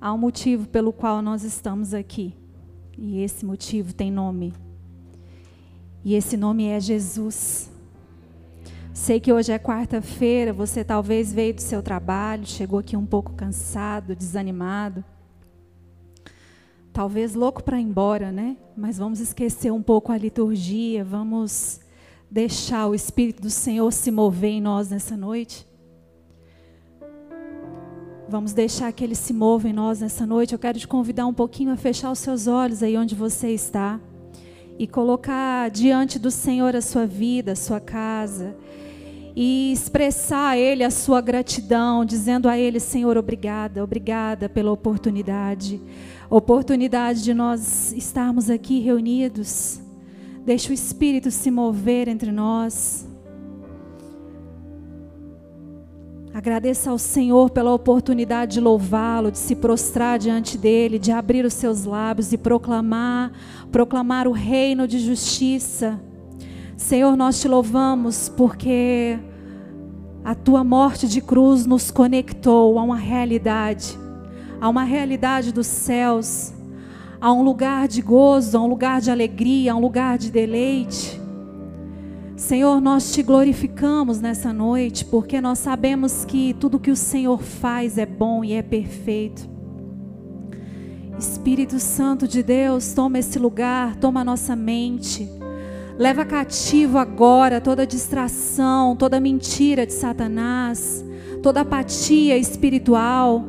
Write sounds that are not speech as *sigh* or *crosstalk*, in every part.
Há um motivo pelo qual nós estamos aqui. E esse motivo tem nome. E esse nome é Jesus. Sei que hoje é quarta-feira, você talvez veio do seu trabalho, chegou aqui um pouco cansado, desanimado. Talvez louco para ir embora, né? Mas vamos esquecer um pouco a liturgia, vamos deixar o Espírito do Senhor se mover em nós nessa noite. Vamos deixar que Ele se mova em nós nessa noite. Eu quero te convidar um pouquinho a fechar os seus olhos aí onde você está e colocar diante do Senhor a sua vida, a sua casa e expressar a Ele a sua gratidão, dizendo a Ele, Senhor, obrigada, obrigada pela oportunidade, oportunidade de nós estarmos aqui reunidos. Deixa o Espírito se mover entre nós. Agradeça ao Senhor pela oportunidade de louvá-lo, de se prostrar diante dele, de abrir os seus lábios e proclamar, proclamar o reino de justiça. Senhor, nós te louvamos porque a tua morte de cruz nos conectou a uma realidade, a uma realidade dos céus, a um lugar de gozo, a um lugar de alegria, a um lugar de deleite. Senhor, nós te glorificamos nessa noite, porque nós sabemos que tudo que o Senhor faz é bom e é perfeito. Espírito Santo de Deus, toma esse lugar, toma a nossa mente. Leva cativo agora toda distração, toda mentira de Satanás, toda apatia espiritual.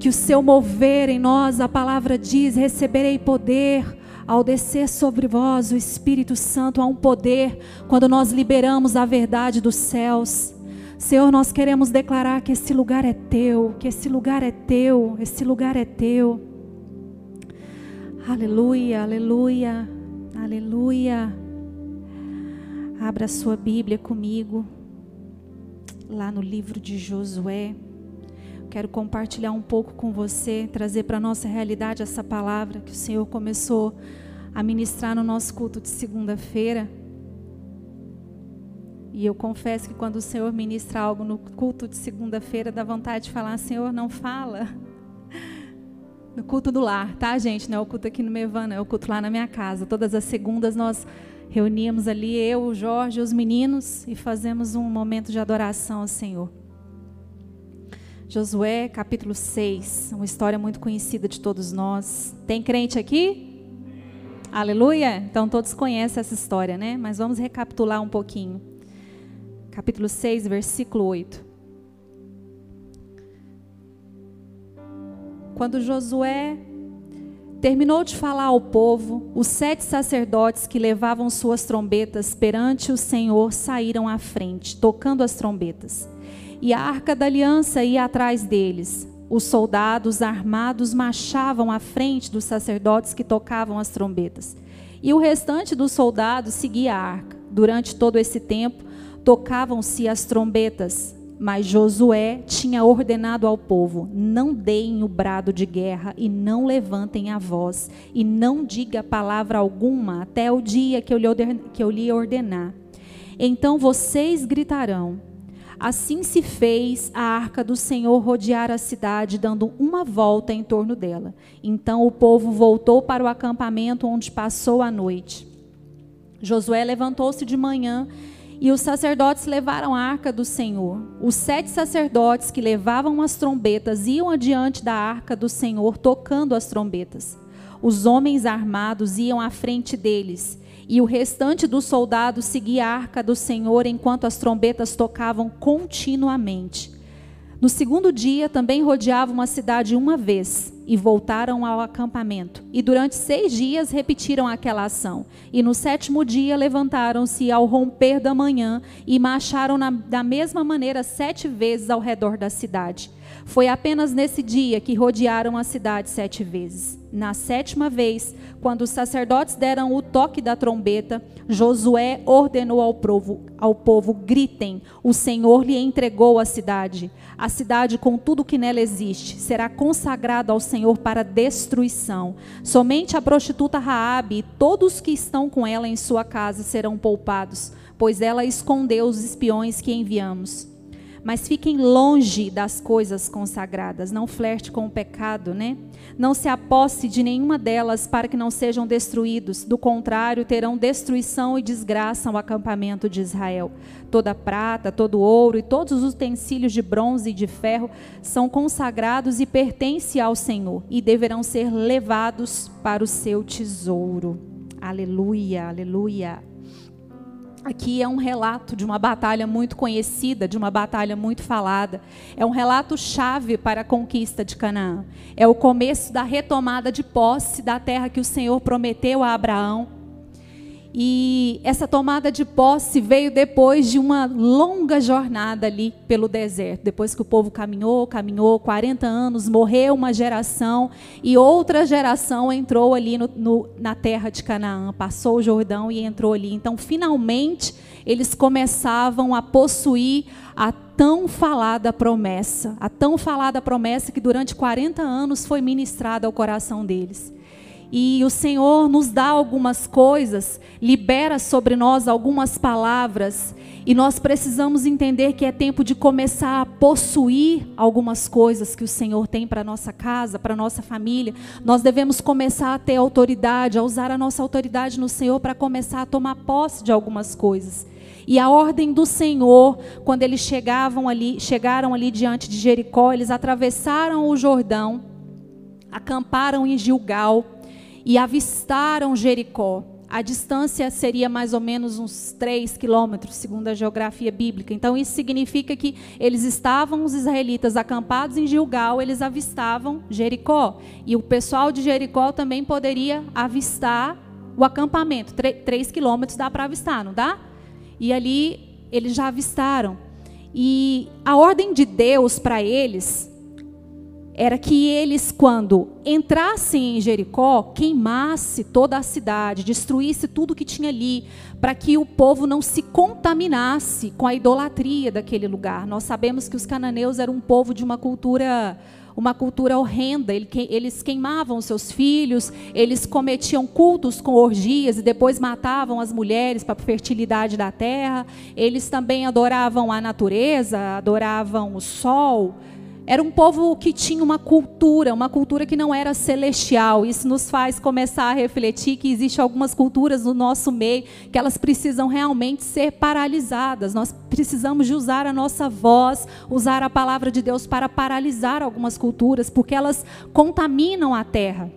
Que o seu mover em nós, a palavra diz: receberei poder ao descer sobre vós o Espírito Santo, há um poder quando nós liberamos a verdade dos céus. Senhor, nós queremos declarar que esse lugar é teu, que esse lugar é teu, esse lugar é teu. Aleluia, aleluia, aleluia. Abra sua Bíblia comigo, lá no livro de Josué. Quero compartilhar um pouco com você, trazer para a nossa realidade essa palavra que o Senhor começou a ministrar no nosso culto de segunda-feira. E eu confesso que quando o Senhor ministra algo no culto de segunda-feira, dá vontade de falar: Senhor, não fala. No culto do lar, tá, gente? Não é o culto aqui no Mevana, é o culto lá na minha casa. Todas as segundas nós reuníamos ali, eu, o Jorge, os meninos, e fazemos um momento de adoração ao Senhor. Josué capítulo 6, uma história muito conhecida de todos nós. Tem crente aqui? Aleluia? Então todos conhecem essa história, né? Mas vamos recapitular um pouquinho. Capítulo 6, versículo 8. Quando Josué terminou de falar ao povo, os sete sacerdotes que levavam suas trombetas perante o Senhor saíram à frente, tocando as trombetas e a arca da aliança ia atrás deles. Os soldados armados marchavam à frente dos sacerdotes que tocavam as trombetas. E o restante dos soldados seguia a arca. Durante todo esse tempo, tocavam-se as trombetas, mas Josué tinha ordenado ao povo: não deem o brado de guerra e não levantem a voz, e não diga palavra alguma até o dia que eu lhe ordenar. Então vocês gritarão: Assim se fez a arca do Senhor rodear a cidade, dando uma volta em torno dela. Então o povo voltou para o acampamento onde passou a noite. Josué levantou-se de manhã e os sacerdotes levaram a arca do Senhor. Os sete sacerdotes que levavam as trombetas iam adiante da arca do Senhor, tocando as trombetas. Os homens armados iam à frente deles e o restante dos soldados seguia a arca do Senhor enquanto as trombetas tocavam continuamente. No segundo dia, também rodeavam a cidade uma vez e voltaram ao acampamento. E durante seis dias repetiram aquela ação. E no sétimo dia levantaram-se ao romper da manhã e marcharam na, da mesma maneira sete vezes ao redor da cidade. Foi apenas nesse dia que rodearam a cidade sete vezes. Na sétima vez, quando os sacerdotes deram o toque da trombeta, Josué ordenou ao povo, ao povo: gritem, o Senhor lhe entregou a cidade. A cidade, com tudo que nela existe, será consagrada ao Senhor para destruição. Somente a prostituta Raabe e todos que estão com ela em sua casa serão poupados, pois ela escondeu os espiões que enviamos. Mas fiquem longe das coisas consagradas. Não flerte com o pecado, né? Não se aposse de nenhuma delas para que não sejam destruídos. Do contrário, terão destruição e desgraça ao acampamento de Israel. Toda prata, todo ouro e todos os utensílios de bronze e de ferro são consagrados e pertencem ao Senhor e deverão ser levados para o seu tesouro. Aleluia, aleluia. Aqui é um relato de uma batalha muito conhecida, de uma batalha muito falada. É um relato chave para a conquista de Canaã. É o começo da retomada de posse da terra que o Senhor prometeu a Abraão e essa tomada de posse veio depois de uma longa jornada ali pelo deserto. Depois que o povo caminhou, caminhou 40 anos, morreu uma geração e outra geração entrou ali no, no, na terra de Canaã, passou o Jordão e entrou ali. Então, finalmente, eles começavam a possuir a tão falada promessa, a tão falada promessa que durante 40 anos foi ministrada ao coração deles e o Senhor nos dá algumas coisas, libera sobre nós algumas palavras, e nós precisamos entender que é tempo de começar a possuir algumas coisas que o Senhor tem para nossa casa, para nossa família. Nós devemos começar a ter autoridade, a usar a nossa autoridade no Senhor para começar a tomar posse de algumas coisas. E a ordem do Senhor, quando eles chegavam ali, chegaram ali diante de Jericó, eles atravessaram o Jordão, acamparam em Gilgal e avistaram Jericó. A distância seria mais ou menos uns 3 quilômetros, segundo a geografia bíblica. Então, isso significa que eles estavam, os israelitas, acampados em Gilgal, eles avistavam Jericó. E o pessoal de Jericó também poderia avistar o acampamento. 3 quilômetros dá para avistar, não dá? E ali eles já avistaram. E a ordem de Deus para eles era que eles, quando entrassem em Jericó, queimasse toda a cidade, destruísse tudo que tinha ali, para que o povo não se contaminasse com a idolatria daquele lugar. Nós sabemos que os cananeus eram um povo de uma cultura uma cultura horrenda. Eles queimavam seus filhos, eles cometiam cultos com orgias e depois matavam as mulheres para a fertilidade da terra. Eles também adoravam a natureza, adoravam o sol. Era um povo que tinha uma cultura, uma cultura que não era celestial. Isso nos faz começar a refletir que existem algumas culturas no nosso meio que elas precisam realmente ser paralisadas. Nós precisamos de usar a nossa voz, usar a palavra de Deus para paralisar algumas culturas, porque elas contaminam a terra.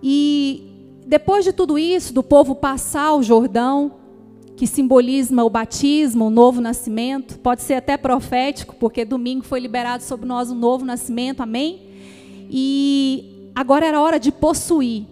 E depois de tudo isso, do povo passar o Jordão, que simboliza o batismo, o novo nascimento, pode ser até profético, porque domingo foi liberado sobre nós um novo nascimento, amém? E agora era hora de possuir.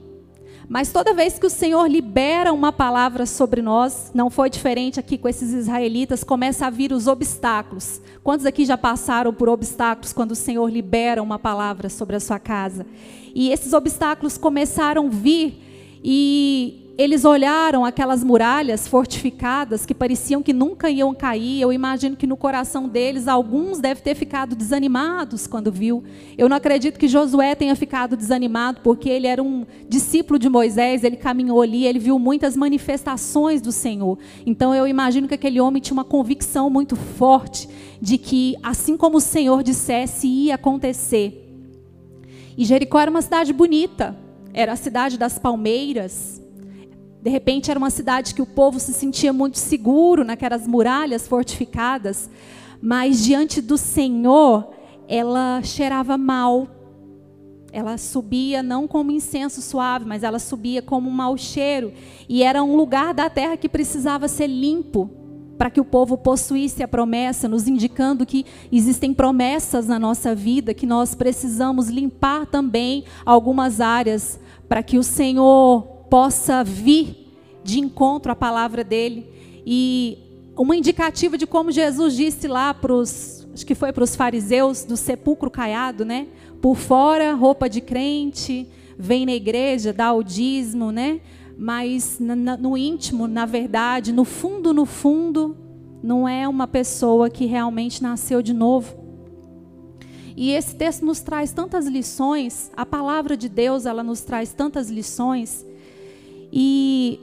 Mas toda vez que o Senhor libera uma palavra sobre nós, não foi diferente aqui com esses israelitas, começa a vir os obstáculos. Quantos aqui já passaram por obstáculos quando o Senhor libera uma palavra sobre a sua casa? E esses obstáculos começaram a vir e eles olharam aquelas muralhas fortificadas que pareciam que nunca iam cair. Eu imagino que no coração deles, alguns devem ter ficado desanimados quando viu. Eu não acredito que Josué tenha ficado desanimado, porque ele era um discípulo de Moisés, ele caminhou ali, ele viu muitas manifestações do Senhor. Então eu imagino que aquele homem tinha uma convicção muito forte de que, assim como o Senhor dissesse, ia acontecer. E Jericó era uma cidade bonita, era a cidade das palmeiras de repente era uma cidade que o povo se sentia muito seguro naquelas muralhas fortificadas, mas diante do Senhor ela cheirava mal. Ela subia não como incenso suave, mas ela subia como um mau cheiro. E era um lugar da terra que precisava ser limpo para que o povo possuísse a promessa, nos indicando que existem promessas na nossa vida, que nós precisamos limpar também algumas áreas para que o Senhor possa vir de encontro à palavra dele. E uma indicativa de como Jesus disse lá para os, acho que foi para os fariseus do sepulcro caiado, né? Por fora, roupa de crente, vem na igreja, dá o dízimo, né? Mas no íntimo, na verdade, no fundo, no fundo, não é uma pessoa que realmente nasceu de novo. E esse texto nos traz tantas lições, a palavra de Deus, ela nos traz tantas lições, e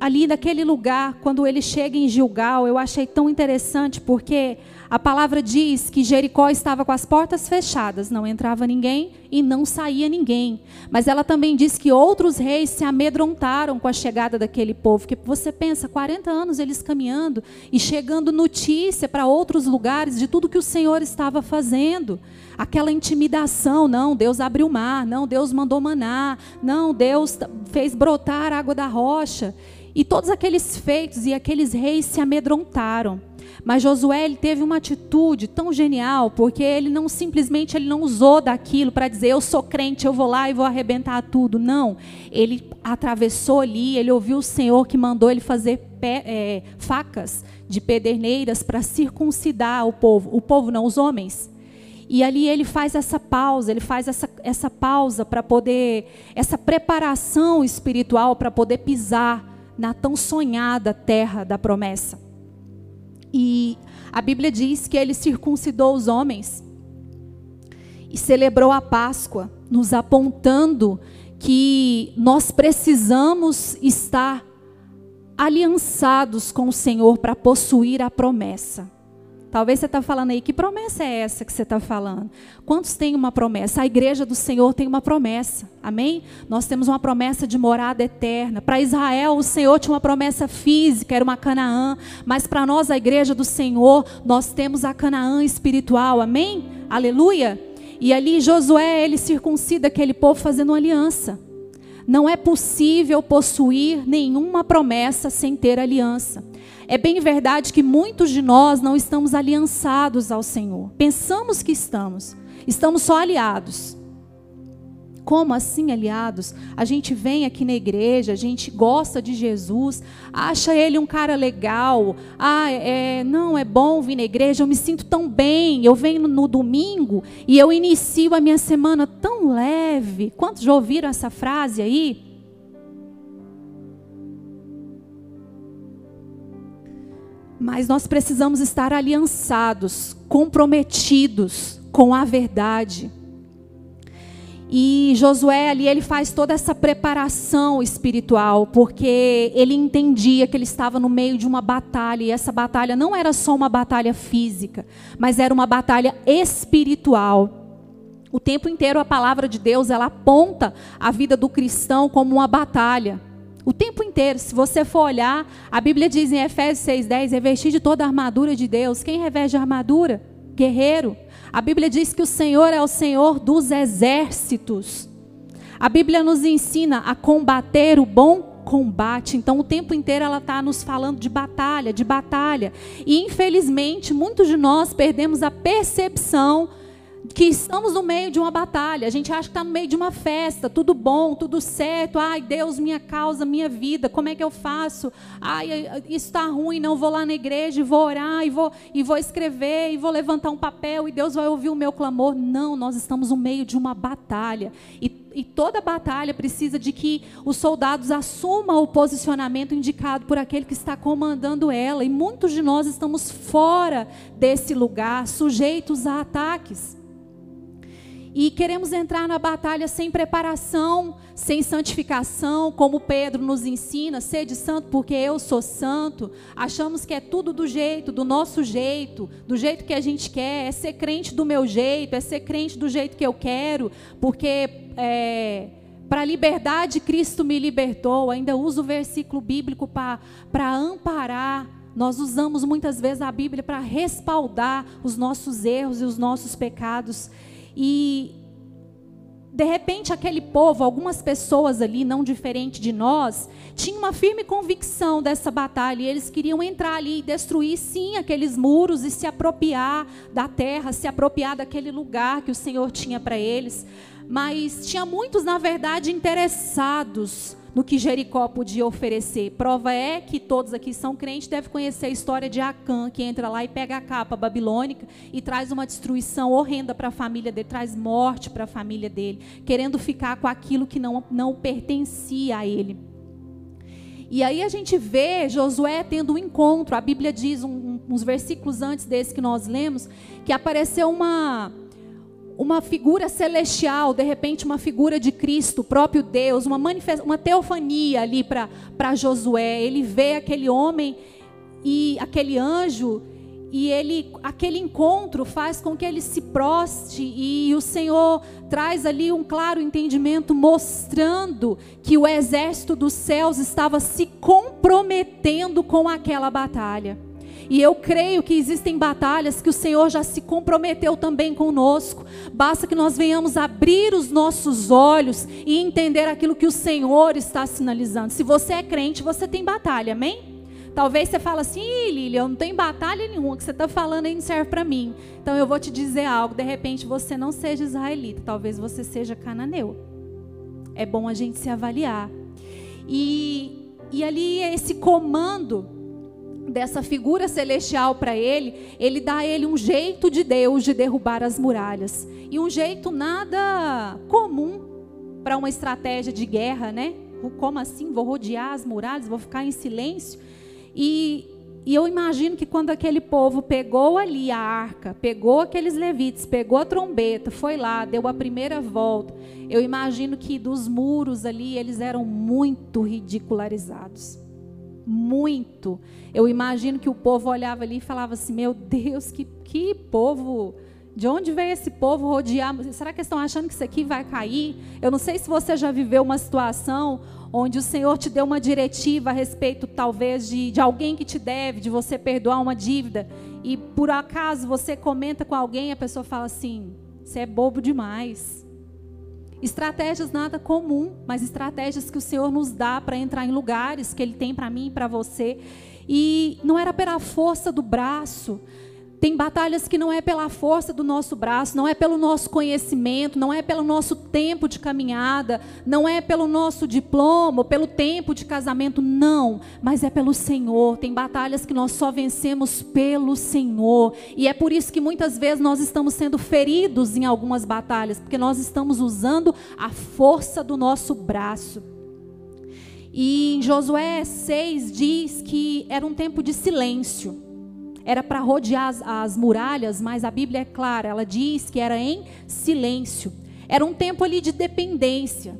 ali naquele lugar, quando ele chega em Gilgal, eu achei tão interessante, porque a palavra diz que Jericó estava com as portas fechadas, não entrava ninguém e não saía ninguém. Mas ela também diz que outros reis se amedrontaram com a chegada daquele povo. Que você pensa, 40 anos eles caminhando e chegando notícia para outros lugares de tudo que o Senhor estava fazendo. Aquela intimidação, não, Deus abriu o mar, não, Deus mandou maná, não, Deus fez brotar água da rocha. E todos aqueles feitos e aqueles reis se amedrontaram. Mas Josué ele teve uma atitude tão genial, porque ele não simplesmente ele não usou daquilo para dizer eu sou crente, eu vou lá e vou arrebentar tudo. Não, ele atravessou ali, ele ouviu o Senhor que mandou ele fazer pé, é, facas de pederneiras para circuncidar o povo. O povo não, os homens. E ali ele faz essa pausa, ele faz essa, essa pausa para poder, essa preparação espiritual para poder pisar na tão sonhada terra da promessa. E a Bíblia diz que ele circuncidou os homens e celebrou a Páscoa, nos apontando que nós precisamos estar aliançados com o Senhor para possuir a promessa. Talvez você está falando aí, que promessa é essa que você está falando? Quantos têm uma promessa? A igreja do Senhor tem uma promessa, amém? Nós temos uma promessa de morada eterna. Para Israel, o Senhor tinha uma promessa física, era uma Canaã. Mas para nós, a igreja do Senhor, nós temos a Canaã espiritual, amém? Aleluia! E ali Josué, ele circuncida aquele povo fazendo uma aliança. Não é possível possuir nenhuma promessa sem ter aliança. É bem verdade que muitos de nós não estamos aliançados ao Senhor. Pensamos que estamos, estamos só aliados. Como assim aliados? A gente vem aqui na igreja, a gente gosta de Jesus, acha ele um cara legal. Ah, é, não, é bom vir na igreja, eu me sinto tão bem. Eu venho no domingo e eu inicio a minha semana tão leve. Quantos já ouviram essa frase aí? Mas nós precisamos estar aliançados, comprometidos com a verdade. E Josué ali, ele faz toda essa preparação espiritual, porque ele entendia que ele estava no meio de uma batalha, e essa batalha não era só uma batalha física, mas era uma batalha espiritual. O tempo inteiro a palavra de Deus, ela aponta a vida do cristão como uma batalha. O tempo inteiro, se você for olhar, a Bíblia diz em Efésios 6,10: revestir de toda a armadura de Deus. Quem reveste a armadura? Guerreiro. A Bíblia diz que o Senhor é o Senhor dos exércitos. A Bíblia nos ensina a combater o bom combate. Então, o tempo inteiro ela está nos falando de batalha, de batalha. E, infelizmente, muitos de nós perdemos a percepção que estamos no meio de uma batalha. A gente acha que está no meio de uma festa, tudo bom, tudo certo. Ai, Deus, minha causa, minha vida, como é que eu faço? Ai, isso está ruim, não vou lá na igreja e vou orar e vou, e vou escrever e vou levantar um papel e Deus vai ouvir o meu clamor. Não, nós estamos no meio de uma batalha. E, e toda batalha precisa de que os soldados assumam o posicionamento indicado por aquele que está comandando ela. E muitos de nós estamos fora desse lugar, sujeitos a ataques e queremos entrar na batalha sem preparação, sem santificação, como Pedro nos ensina, sede santo porque eu sou santo. Achamos que é tudo do jeito, do nosso jeito, do jeito que a gente quer, é ser crente do meu jeito, é ser crente do jeito que eu quero, porque é, para a liberdade Cristo me libertou. Ainda uso o versículo bíblico para amparar. Nós usamos muitas vezes a Bíblia para respaldar os nossos erros e os nossos pecados. E de repente aquele povo, algumas pessoas ali, não diferente de nós, tinham uma firme convicção dessa batalha e eles queriam entrar ali e destruir sim aqueles muros e se apropriar da terra, se apropriar daquele lugar que o Senhor tinha para eles. Mas tinha muitos, na verdade, interessados no que Jericó podia oferecer. Prova é que todos aqui são crentes, devem conhecer a história de Acã, que entra lá e pega a capa babilônica e traz uma destruição horrenda para a família dele, traz morte para a família dele, querendo ficar com aquilo que não, não pertencia a ele. E aí a gente vê Josué tendo um encontro. A Bíblia diz, um, uns versículos antes desse que nós lemos, que apareceu uma uma figura celestial, de repente uma figura de Cristo, próprio Deus, uma, uma teofania ali para Josué. Ele vê aquele homem e aquele anjo e ele aquele encontro faz com que ele se proste e o Senhor traz ali um claro entendimento mostrando que o exército dos céus estava se comprometendo com aquela batalha. E eu creio que existem batalhas que o Senhor já se comprometeu também conosco. Basta que nós venhamos abrir os nossos olhos e entender aquilo que o Senhor está sinalizando. Se você é crente, você tem batalha, amém? Talvez você fale assim, Lili, eu não tenho batalha nenhuma, o que você está falando aí não serve para mim. Então eu vou te dizer algo, de repente você não seja israelita, talvez você seja cananeu. É bom a gente se avaliar. E, e ali esse comando dessa figura celestial para ele, ele dá a ele um jeito de Deus de derrubar as muralhas. E um jeito nada comum para uma estratégia de guerra, né? Como assim? Vou rodear as muralhas, vou ficar em silêncio. E, e eu imagino que quando aquele povo pegou ali a arca, pegou aqueles levitas, pegou a trombeta, foi lá, deu a primeira volta, eu imagino que dos muros ali eles eram muito ridicularizados. Muito. Eu imagino que o povo olhava ali e falava assim: Meu Deus, que, que povo de onde veio esse povo rodear? Será que estão achando que isso aqui vai cair? Eu não sei se você já viveu uma situação onde o Senhor te deu uma diretiva a respeito, talvez, de, de alguém que te deve, de você perdoar uma dívida, e por acaso você comenta com alguém e a pessoa fala assim: você é bobo demais. Estratégias nada comum, mas estratégias que o Senhor nos dá para entrar em lugares que Ele tem para mim e para você. E não era pela força do braço, tem batalhas que não é pela força do nosso braço, não é pelo nosso conhecimento, não é pelo nosso tempo de caminhada, não é pelo nosso diploma, pelo tempo de casamento, não, mas é pelo Senhor. Tem batalhas que nós só vencemos pelo Senhor. E é por isso que muitas vezes nós estamos sendo feridos em algumas batalhas, porque nós estamos usando a força do nosso braço. E em Josué 6 diz que era um tempo de silêncio era para rodear as, as, muralhas, mas a Bíblia é clara, ela diz que era em silêncio. Era um tempo ali de dependência.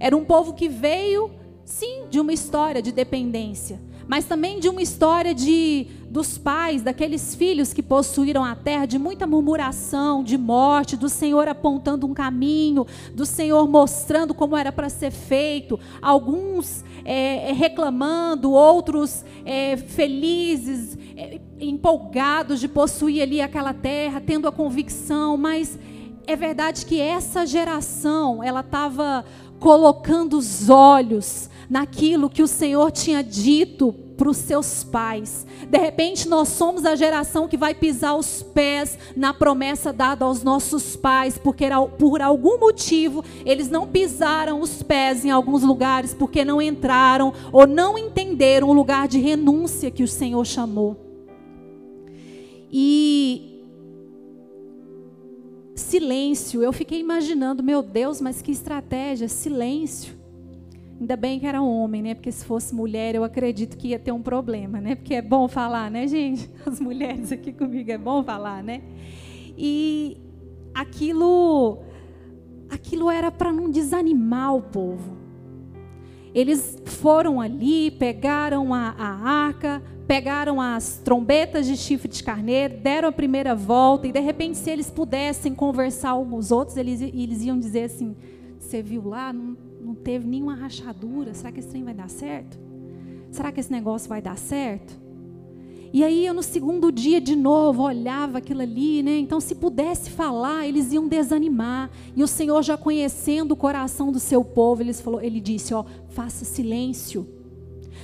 Era um povo que veio, sim, de uma história de dependência, mas também de uma história de dos pais, daqueles filhos que possuíram a terra, de muita murmuração, de morte, do Senhor apontando um caminho, do Senhor mostrando como era para ser feito, alguns é, é, reclamando, outros é, felizes, é, empolgados de possuir ali aquela terra, tendo a convicção, mas é verdade que essa geração, ela estava colocando os olhos naquilo que o Senhor tinha dito para os seus pais. De repente, nós somos a geração que vai pisar os pés na promessa dada aos nossos pais, porque por algum motivo eles não pisaram os pés em alguns lugares, porque não entraram ou não entenderam o lugar de renúncia que o Senhor chamou. E silêncio, eu fiquei imaginando, meu Deus, mas que estratégia, silêncio. Ainda bem que era homem, né? Porque se fosse mulher, eu acredito que ia ter um problema, né? Porque é bom falar, né, gente? *laughs* As mulheres aqui comigo é bom falar, né? E aquilo aquilo era para não desanimar o povo. Eles foram ali, pegaram a, a arca, pegaram as trombetas de chifre de carneiro, deram a primeira volta, e de repente, se eles pudessem conversar com os outros, eles, eles iam dizer assim: Você viu lá? Não, não teve nenhuma rachadura. Será que esse trem vai dar certo? Será que esse negócio vai dar certo? E aí eu no segundo dia de novo olhava aquilo ali, né? Então se pudesse falar, eles iam desanimar. E o Senhor já conhecendo o coração do seu povo, ele falou, ele disse, ó, faça silêncio.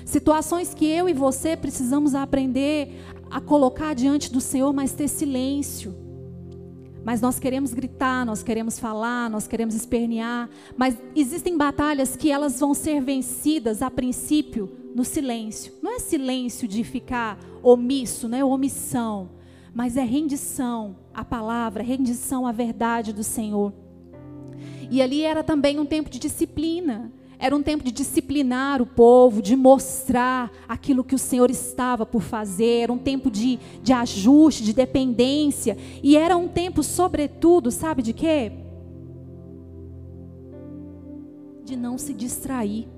Situações que eu e você precisamos aprender a colocar diante do Senhor, mas ter silêncio. Mas nós queremos gritar, nós queremos falar, nós queremos espernear, mas existem batalhas que elas vão ser vencidas a princípio no silêncio. Não é silêncio de ficar omisso, não é omissão, mas é rendição à palavra, rendição à verdade do Senhor. E ali era também um tempo de disciplina. Era um tempo de disciplinar o povo, de mostrar aquilo que o Senhor estava por fazer. Era um tempo de, de ajuste, de dependência. E era um tempo, sobretudo, sabe de quê? De não se distrair.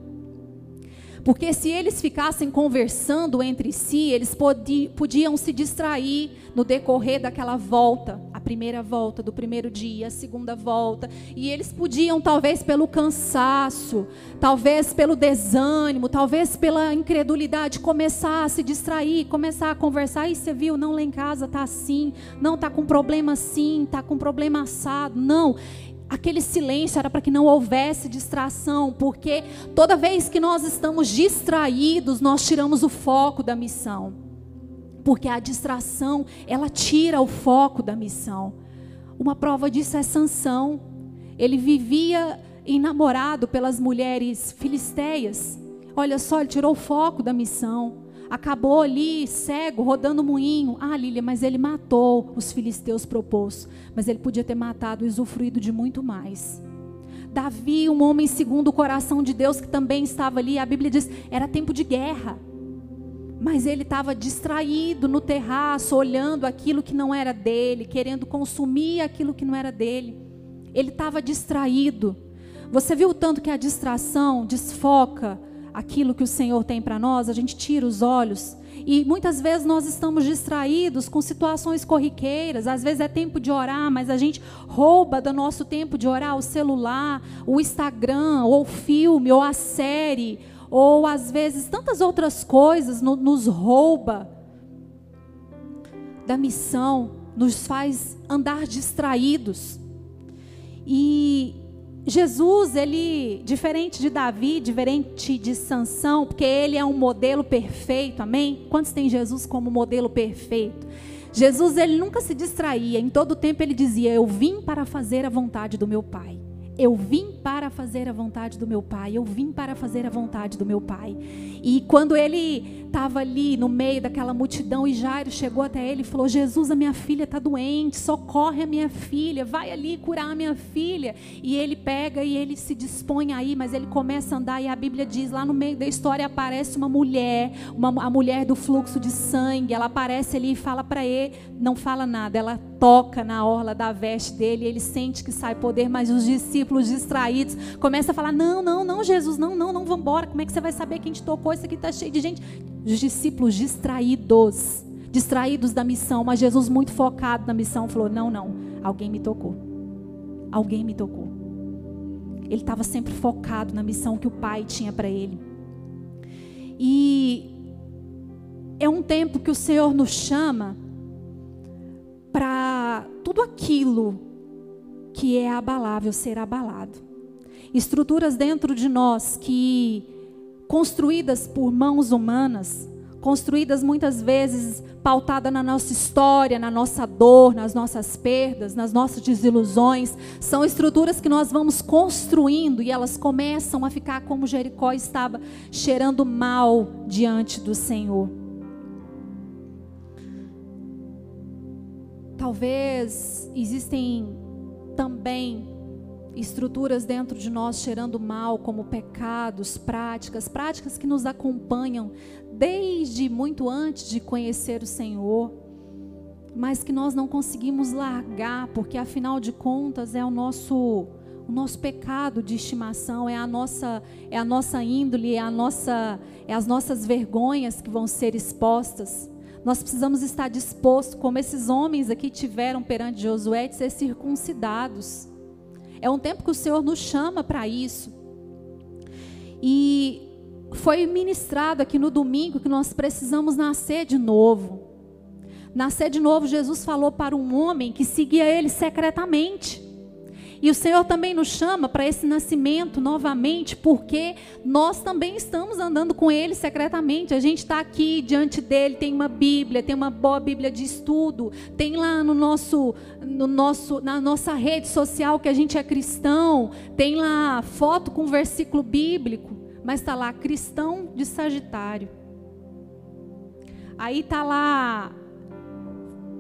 Porque se eles ficassem conversando entre si, eles podiam se distrair no decorrer daquela volta, a primeira volta do primeiro dia, a segunda volta, e eles podiam talvez pelo cansaço, talvez pelo desânimo, talvez pela incredulidade começar a se distrair, começar a conversar, e você viu, não lá em casa tá assim, não tá com problema assim, tá com problema assado, não aquele silêncio era para que não houvesse distração, porque toda vez que nós estamos distraídos, nós tiramos o foco da missão. Porque a distração, ela tira o foco da missão. Uma prova disso é Sansão. Ele vivia enamorado pelas mulheres filisteias. Olha só, ele tirou o foco da missão acabou ali cego, rodando moinho. Ah, Lília, mas ele matou os filisteus propôs. Mas ele podia ter matado e usufruído de muito mais. Davi, um homem segundo o coração de Deus, que também estava ali, a Bíblia diz, era tempo de guerra. Mas ele estava distraído no terraço, olhando aquilo que não era dele, querendo consumir aquilo que não era dele. Ele estava distraído. Você viu o tanto que a distração desfoca aquilo que o Senhor tem para nós, a gente tira os olhos. E muitas vezes nós estamos distraídos com situações corriqueiras. Às vezes é tempo de orar, mas a gente rouba do nosso tempo de orar o celular, o Instagram, ou o filme, ou a série, ou às vezes tantas outras coisas no, nos rouba da missão, nos faz andar distraídos. E Jesus, ele, diferente de Davi, diferente de Sansão, porque ele é um modelo perfeito, amém? Quantos tem Jesus como modelo perfeito? Jesus, ele nunca se distraía, em todo tempo ele dizia: Eu vim para fazer a vontade do meu Pai. Eu vim para fazer a vontade do meu pai. Eu vim para fazer a vontade do meu pai. E quando ele estava ali no meio daquela multidão e Jairo chegou até ele e falou: Jesus, a minha filha está doente, socorre a minha filha, vai ali curar a minha filha. E ele pega e ele se dispõe aí, mas ele começa a andar e a Bíblia diz lá no meio da história aparece uma mulher, uma, a mulher do fluxo de sangue. Ela aparece ali e fala para ele, não fala nada, ela toca na orla da veste dele, ele sente que sai poder, mas os discípulos distraídos começam a falar: Não, não, não, Jesus, não, não, não, vamos embora. Como é que você vai saber quem te tocou? Isso aqui está cheio de gente. Os discípulos distraídos, distraídos da missão, mas Jesus, muito focado na missão, falou: Não, não, alguém me tocou. Alguém me tocou. Ele estava sempre focado na missão que o Pai tinha para ele. E é um tempo que o Senhor nos chama para tudo aquilo que é abalável ser abalado. Estruturas dentro de nós que, construídas por mãos humanas, construídas muitas vezes pautada na nossa história, na nossa dor, nas nossas perdas, nas nossas desilusões, são estruturas que nós vamos construindo e elas começam a ficar como Jericó estava, cheirando mal diante do Senhor. Talvez existem também estruturas dentro de nós cheirando mal, como pecados, práticas, práticas que nos acompanham desde muito antes de conhecer o Senhor, mas que nós não conseguimos largar, porque afinal de contas é o nosso o nosso pecado de estimação, é a nossa é a nossa índole, é a nossa é as nossas vergonhas que vão ser expostas. Nós precisamos estar dispostos, como esses homens aqui tiveram perante Josué, de ser circuncidados. É um tempo que o Senhor nos chama para isso. E foi ministrado aqui no domingo que nós precisamos nascer de novo. Nascer de novo, Jesus falou para um homem que seguia ele secretamente. E o Senhor também nos chama para esse nascimento novamente, porque nós também estamos andando com Ele secretamente. A gente está aqui diante dele, tem uma Bíblia, tem uma boa Bíblia de estudo, tem lá no nosso, no nosso, na nossa rede social que a gente é cristão, tem lá foto com versículo bíblico, mas está lá cristão de Sagitário. Aí está lá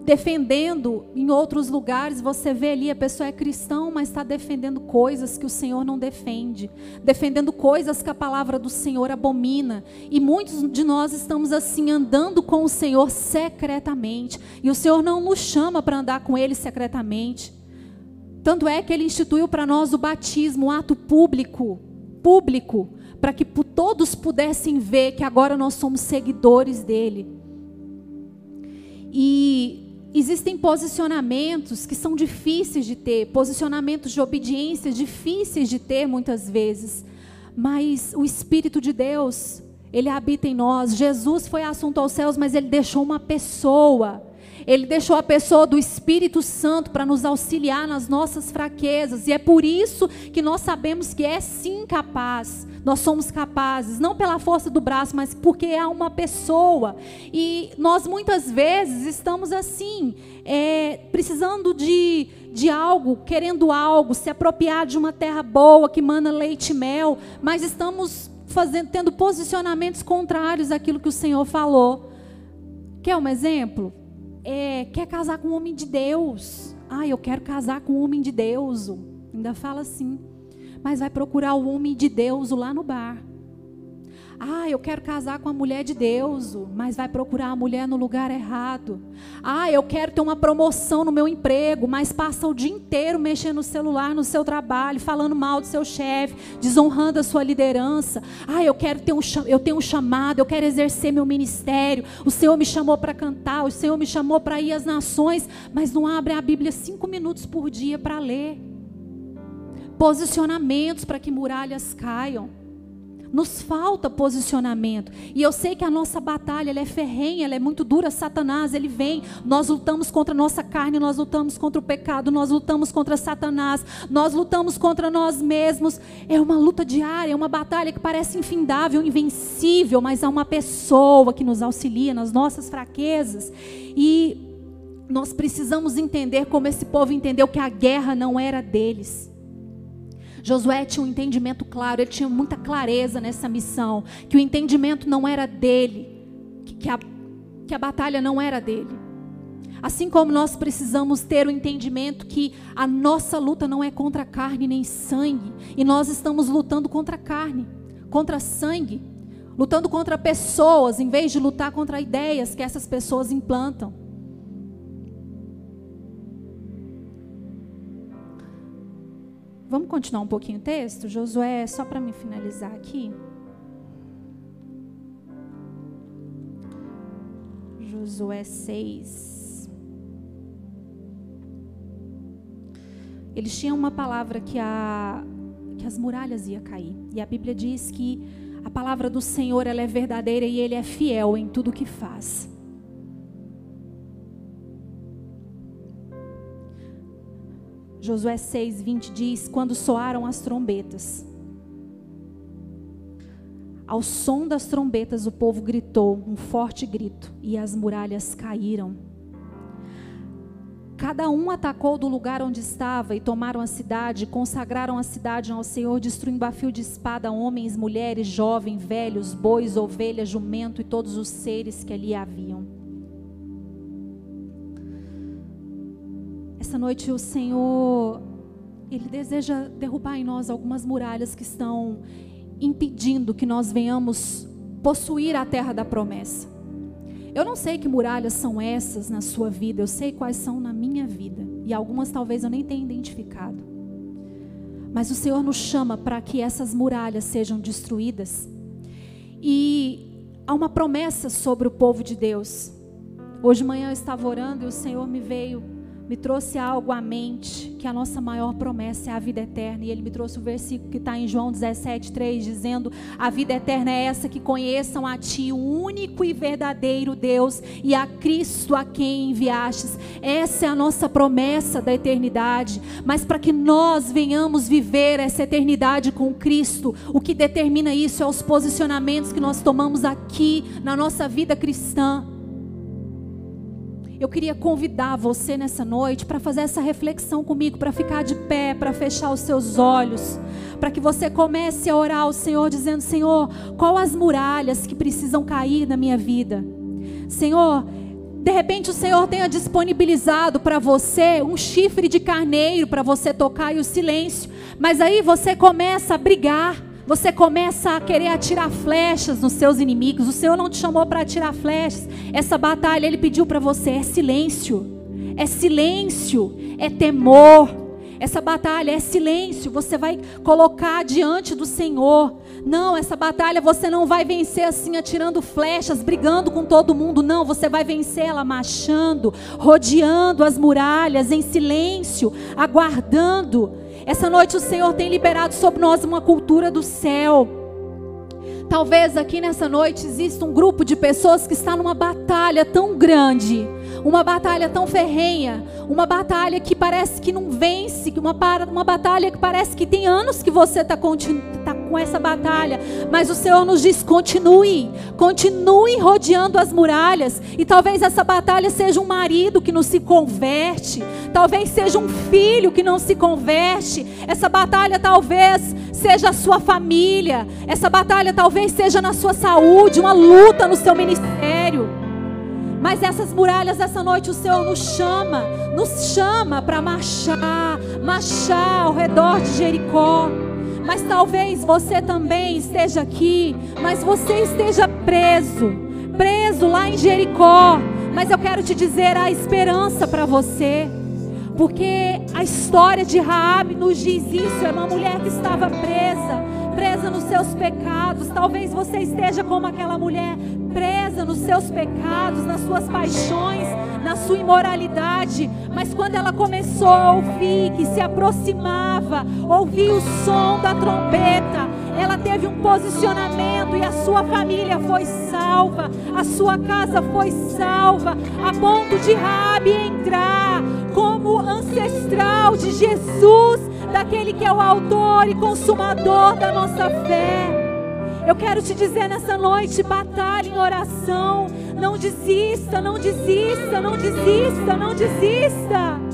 defendendo em outros lugares, você vê ali a pessoa é cristão, mas está defendendo coisas que o Senhor não defende, defendendo coisas que a palavra do Senhor abomina. E muitos de nós estamos assim andando com o Senhor secretamente, e o Senhor não nos chama para andar com Ele secretamente. Tanto é que Ele instituiu para nós o batismo, um ato público, público, para que todos pudessem ver que agora nós somos seguidores dele. E existem posicionamentos que são difíceis de ter, posicionamentos de obediência difíceis de ter muitas vezes, mas o Espírito de Deus, ele habita em nós. Jesus foi assunto aos céus, mas ele deixou uma pessoa ele deixou a pessoa do Espírito Santo para nos auxiliar nas nossas fraquezas. E é por isso que nós sabemos que é sim capaz. Nós somos capazes, não pela força do braço, mas porque há uma pessoa. E nós muitas vezes estamos assim, é, precisando de, de algo, querendo algo, se apropriar de uma terra boa que mana leite e mel, mas estamos fazendo, tendo posicionamentos contrários àquilo que o Senhor falou. Quer um exemplo? É, quer casar com um homem de Deus. Ah, eu quero casar com um homem de Deus. Ainda fala assim. Mas vai procurar o homem de Deus lá no bar. Ah, eu quero casar com a mulher de Deus, mas vai procurar a mulher no lugar errado. Ah, eu quero ter uma promoção no meu emprego, mas passa o dia inteiro mexendo no celular, no seu trabalho, falando mal do seu chefe, desonrando a sua liderança. Ah, eu quero ter um eu tenho um chamado, eu quero exercer meu ministério. O Senhor me chamou para cantar, o Senhor me chamou para ir às nações, mas não abre a Bíblia cinco minutos por dia para ler. Posicionamentos para que muralhas caiam. Nos falta posicionamento. E eu sei que a nossa batalha é ferrenha, ela é muito dura. Satanás, ele vem. Nós lutamos contra a nossa carne, nós lutamos contra o pecado, nós lutamos contra Satanás, nós lutamos contra nós mesmos. É uma luta diária, é uma batalha que parece infindável, invencível, mas há uma pessoa que nos auxilia nas nossas fraquezas. E nós precisamos entender como esse povo entendeu que a guerra não era deles. Josué tinha um entendimento claro, ele tinha muita clareza nessa missão, que o entendimento não era dele, que a, que a batalha não era dele. Assim como nós precisamos ter o entendimento que a nossa luta não é contra carne nem sangue, e nós estamos lutando contra carne, contra sangue, lutando contra pessoas, em vez de lutar contra ideias que essas pessoas implantam. Vamos continuar um pouquinho o texto? Josué, só para me finalizar aqui. Josué 6. Eles tinham uma palavra que, a, que as muralhas iam cair. E a Bíblia diz que a palavra do Senhor ela é verdadeira e ele é fiel em tudo que faz. Josué 6, 20 diz: Quando soaram as trombetas. Ao som das trombetas, o povo gritou um forte grito e as muralhas caíram. Cada um atacou do lugar onde estava e tomaram a cidade, consagraram a cidade ao Senhor, destruindo a fio de espada homens, mulheres, jovens, velhos, bois, ovelhas, jumento e todos os seres que ali haviam. Essa noite o Senhor, Ele deseja derrubar em nós algumas muralhas que estão impedindo que nós venhamos possuir a terra da promessa. Eu não sei que muralhas são essas na sua vida, eu sei quais são na minha vida. E algumas talvez eu nem tenha identificado. Mas o Senhor nos chama para que essas muralhas sejam destruídas. E há uma promessa sobre o povo de Deus. Hoje de manhã eu estava orando e o Senhor me veio me trouxe algo à mente, que a nossa maior promessa é a vida eterna. E ele me trouxe o versículo que está em João 17, 3, dizendo: A vida eterna é essa que conheçam a Ti, o único e verdadeiro Deus, e a Cristo a quem enviastes. Essa é a nossa promessa da eternidade. Mas para que nós venhamos viver essa eternidade com Cristo, o que determina isso é os posicionamentos que nós tomamos aqui na nossa vida cristã. Eu queria convidar você nessa noite para fazer essa reflexão comigo, para ficar de pé, para fechar os seus olhos, para que você comece a orar ao Senhor, dizendo: Senhor, qual as muralhas que precisam cair na minha vida? Senhor, De repente o Senhor tenha disponibilizado para você um chifre de carneiro para você tocar e o silêncio. Mas aí você começa a brigar. Você começa a querer atirar flechas nos seus inimigos. O Senhor não te chamou para atirar flechas. Essa batalha ele pediu para você é silêncio. É silêncio, é temor. Essa batalha é silêncio. Você vai colocar diante do Senhor. Não, essa batalha você não vai vencer assim, atirando flechas, brigando com todo mundo. Não, você vai vencer ela marchando, rodeando as muralhas, em silêncio, aguardando. Essa noite o Senhor tem liberado sobre nós uma cultura do céu. Talvez aqui nessa noite exista um grupo de pessoas que está numa batalha tão grande uma batalha tão ferrenha, uma batalha que parece que não vence, uma, uma batalha que parece que tem anos que você está tá com essa batalha, mas o Senhor nos diz: continue, continue rodeando as muralhas, e talvez essa batalha seja um marido que não se converte, talvez seja um filho que não se converte, essa batalha talvez seja a sua família, essa batalha talvez seja na sua saúde, uma luta no seu ministério. Mas essas muralhas, essa noite, o Senhor nos chama, nos chama para marchar, marchar ao redor de Jericó. Mas talvez você também esteja aqui, mas você esteja preso, preso lá em Jericó. Mas eu quero te dizer a esperança para você. Porque a história de Raabe nos diz isso, é uma mulher que estava presa, presa nos seus pecados. Talvez você esteja como aquela mulher presa nos seus pecados, nas suas paixões, na sua imoralidade. Mas quando ela começou a ouvir que se aproximava, ouvir o som da trombeta, ela teve um posicionamento e a sua família foi salva, a sua casa foi salva, a ponto de Rabi entrar como ancestral de Jesus, daquele que é o autor e consumador da nossa fé. Eu quero te dizer nessa noite: batalha em oração. Não desista, não desista, não desista, não desista.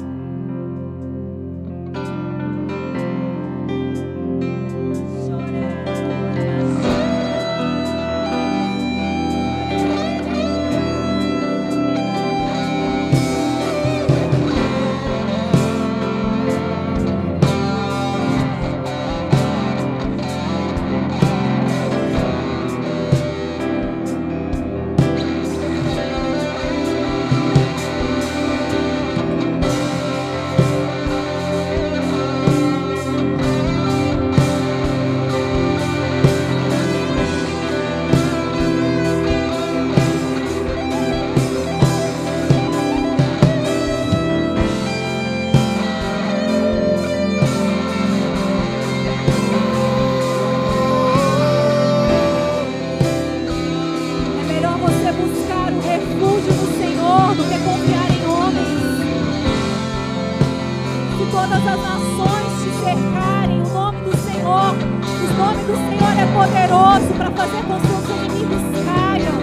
nome do Senhor é poderoso para fazer com que os inimigos caiam.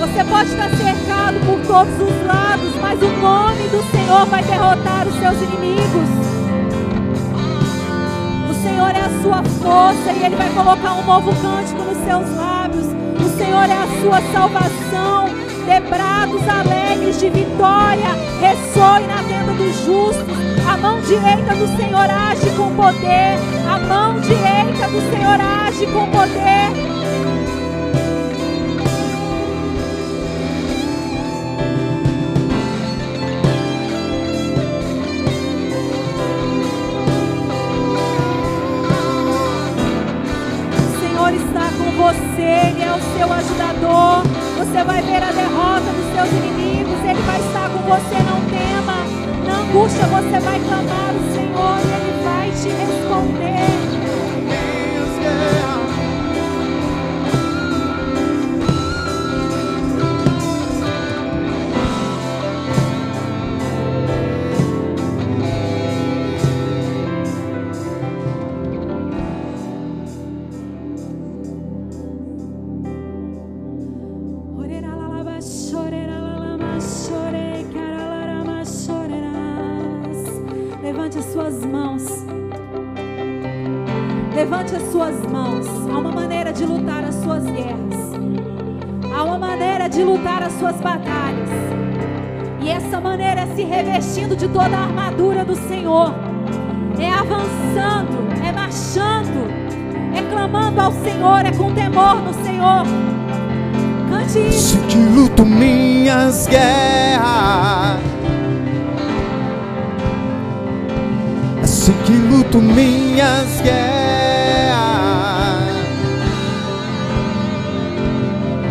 Você pode estar cercado por todos os lados, mas o nome do Senhor vai derrotar os seus inimigos. O Senhor é a sua força e Ele vai colocar um novo cântico nos seus lábios. O Senhor é a sua salvação. Debrados alegres de vitória, ressoe na tenda dos justos. A mão direita do Senhor age com poder. A mão direita do Senhor age com poder. Você Ele é o seu ajudador. Você vai ver a derrota dos seus inimigos, Ele vai estar com você, não tem angústia, você vai clamar o Senhor e Ele vai te responder. Levante as suas mãos. Há uma maneira de lutar as suas guerras. Há uma maneira de lutar as suas batalhas. E essa maneira é se revestindo de toda a armadura do Senhor. É avançando, é marchando, é clamando ao Senhor, é com temor no Senhor. Cante isso. que luto minhas guerras. É assim que luto minhas guerras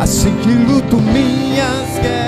Assim que luto minhas guerras.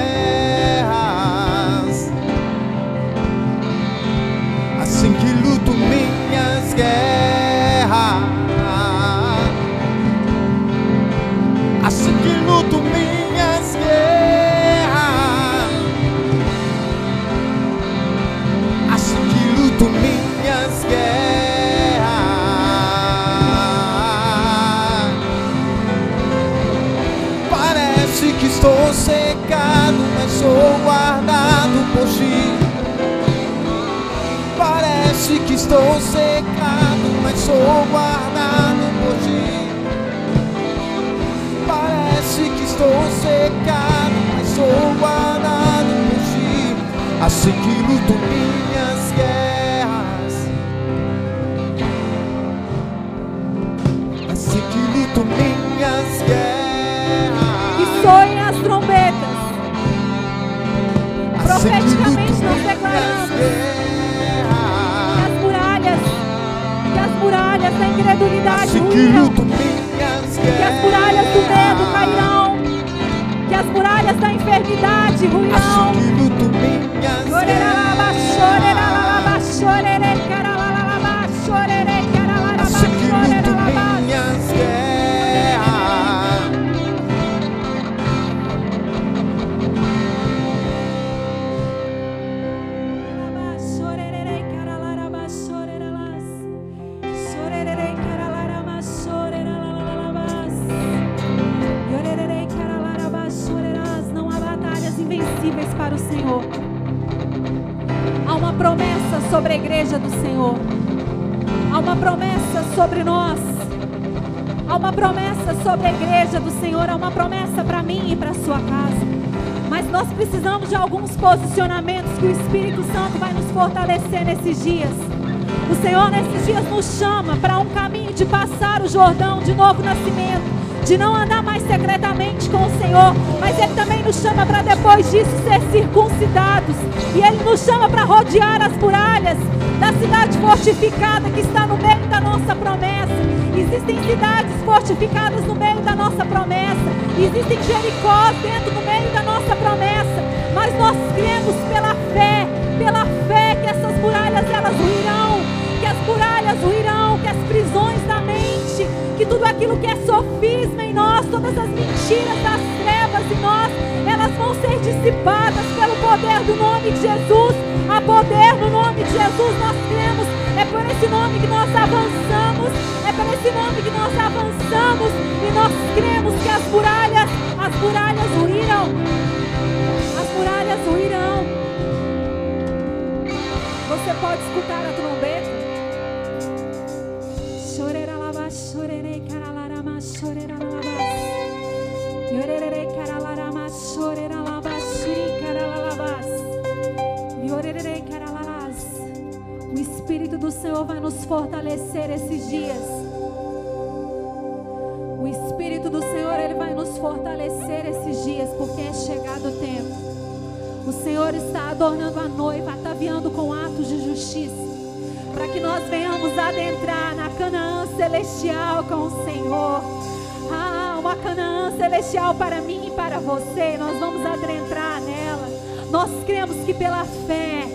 Estou secado, mas sou guardado por ti. Parece que estou secado, mas sou guardado por ti. Parece que estou secado, mas sou guardado por ti. Assim que luto minhas guerras. Profeticamente nós declaramos que as muralhas, que as muralhas da incredulidade Assim que ruirão. Que as muralhas do medo cairão. Que as muralhas da enfermidade ruirão. Assim invencíveis para o Senhor. Há uma promessa sobre a igreja do Senhor. Há uma promessa sobre nós. Há uma promessa sobre a igreja do Senhor. Há uma promessa para mim e para a sua casa. Mas nós precisamos de alguns posicionamentos que o Espírito Santo vai nos fortalecer nesses dias. O Senhor nesses dias nos chama para um caminho de passar o Jordão de novo nascimento, de não andar mais secretamente com o Senhor, mas Ele também nos chama para depois disso ser circuncidados. E Ele nos chama para rodear as muralhas da cidade fortificada que está no meio da nossa promessa. Existem cidades fortificadas no meio da nossa promessa. Existem Jericó dentro do meio da nossa promessa. Mas nós cremos pela fé, pela fé que essas muralhas elas ruirão, que as muralhas ruirão, que as prisões tudo aquilo que é sofisma em nós, todas as mentiras das trevas em nós, elas vão ser dissipadas pelo poder do nome de Jesus. Há poder no nome de Jesus, nós cremos. É por esse nome que nós avançamos. É por esse nome que nós avançamos. E nós cremos que as muralhas, as muralhas ruirão. As muralhas ruirão. Você pode escutar a trombeta? O Espírito do Senhor vai nos fortalecer esses dias. O Espírito do Senhor, Ele vai nos fortalecer esses dias, porque é chegado o tempo. O Senhor está adornando a noiva, ataviando com atos de justiça, para que nós venhamos adentrar na Canaã celestial com o Senhor. Uma Canaã celestial para mim e para você. Nós vamos adentrar nela. Nós cremos que pela fé,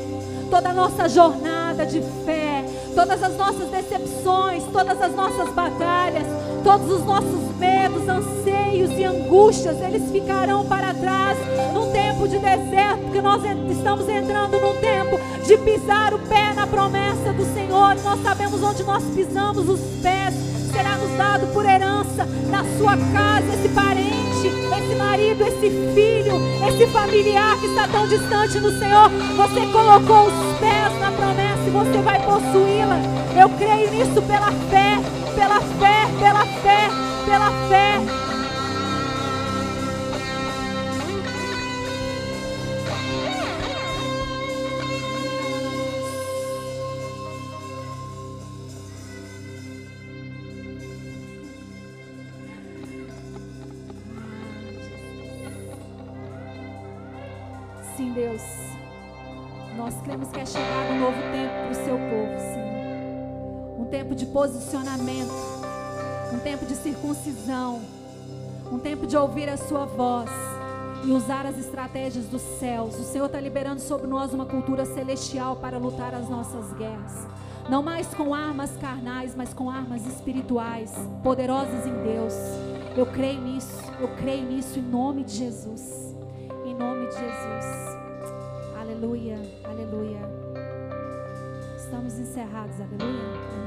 toda a nossa jornada de fé, todas as nossas decepções, todas as nossas batalhas, todos os nossos medos, anseios e angústias, eles ficarão para trás num tempo de deserto, porque nós estamos entrando num tempo de pisar o pé na promessa do Senhor. Nós sabemos onde nós pisamos os pés, será nos dado por herança na sua casa esse parente, esse marido, esse filho, esse familiar que está tão distante do Senhor. Você colocou os pés na promessa e você vai possuí-la. Eu creio nisso pela fé, pela fé, pela fé, pela fé. Tempo de posicionamento, um tempo de circuncisão, um tempo de ouvir a sua voz e usar as estratégias dos céus. O Senhor está liberando sobre nós uma cultura celestial para lutar as nossas guerras. Não mais com armas carnais, mas com armas espirituais, poderosas em Deus. Eu creio nisso, eu creio nisso em nome de Jesus. Em nome de Jesus. Aleluia, aleluia. Estamos encerrados, aleluia.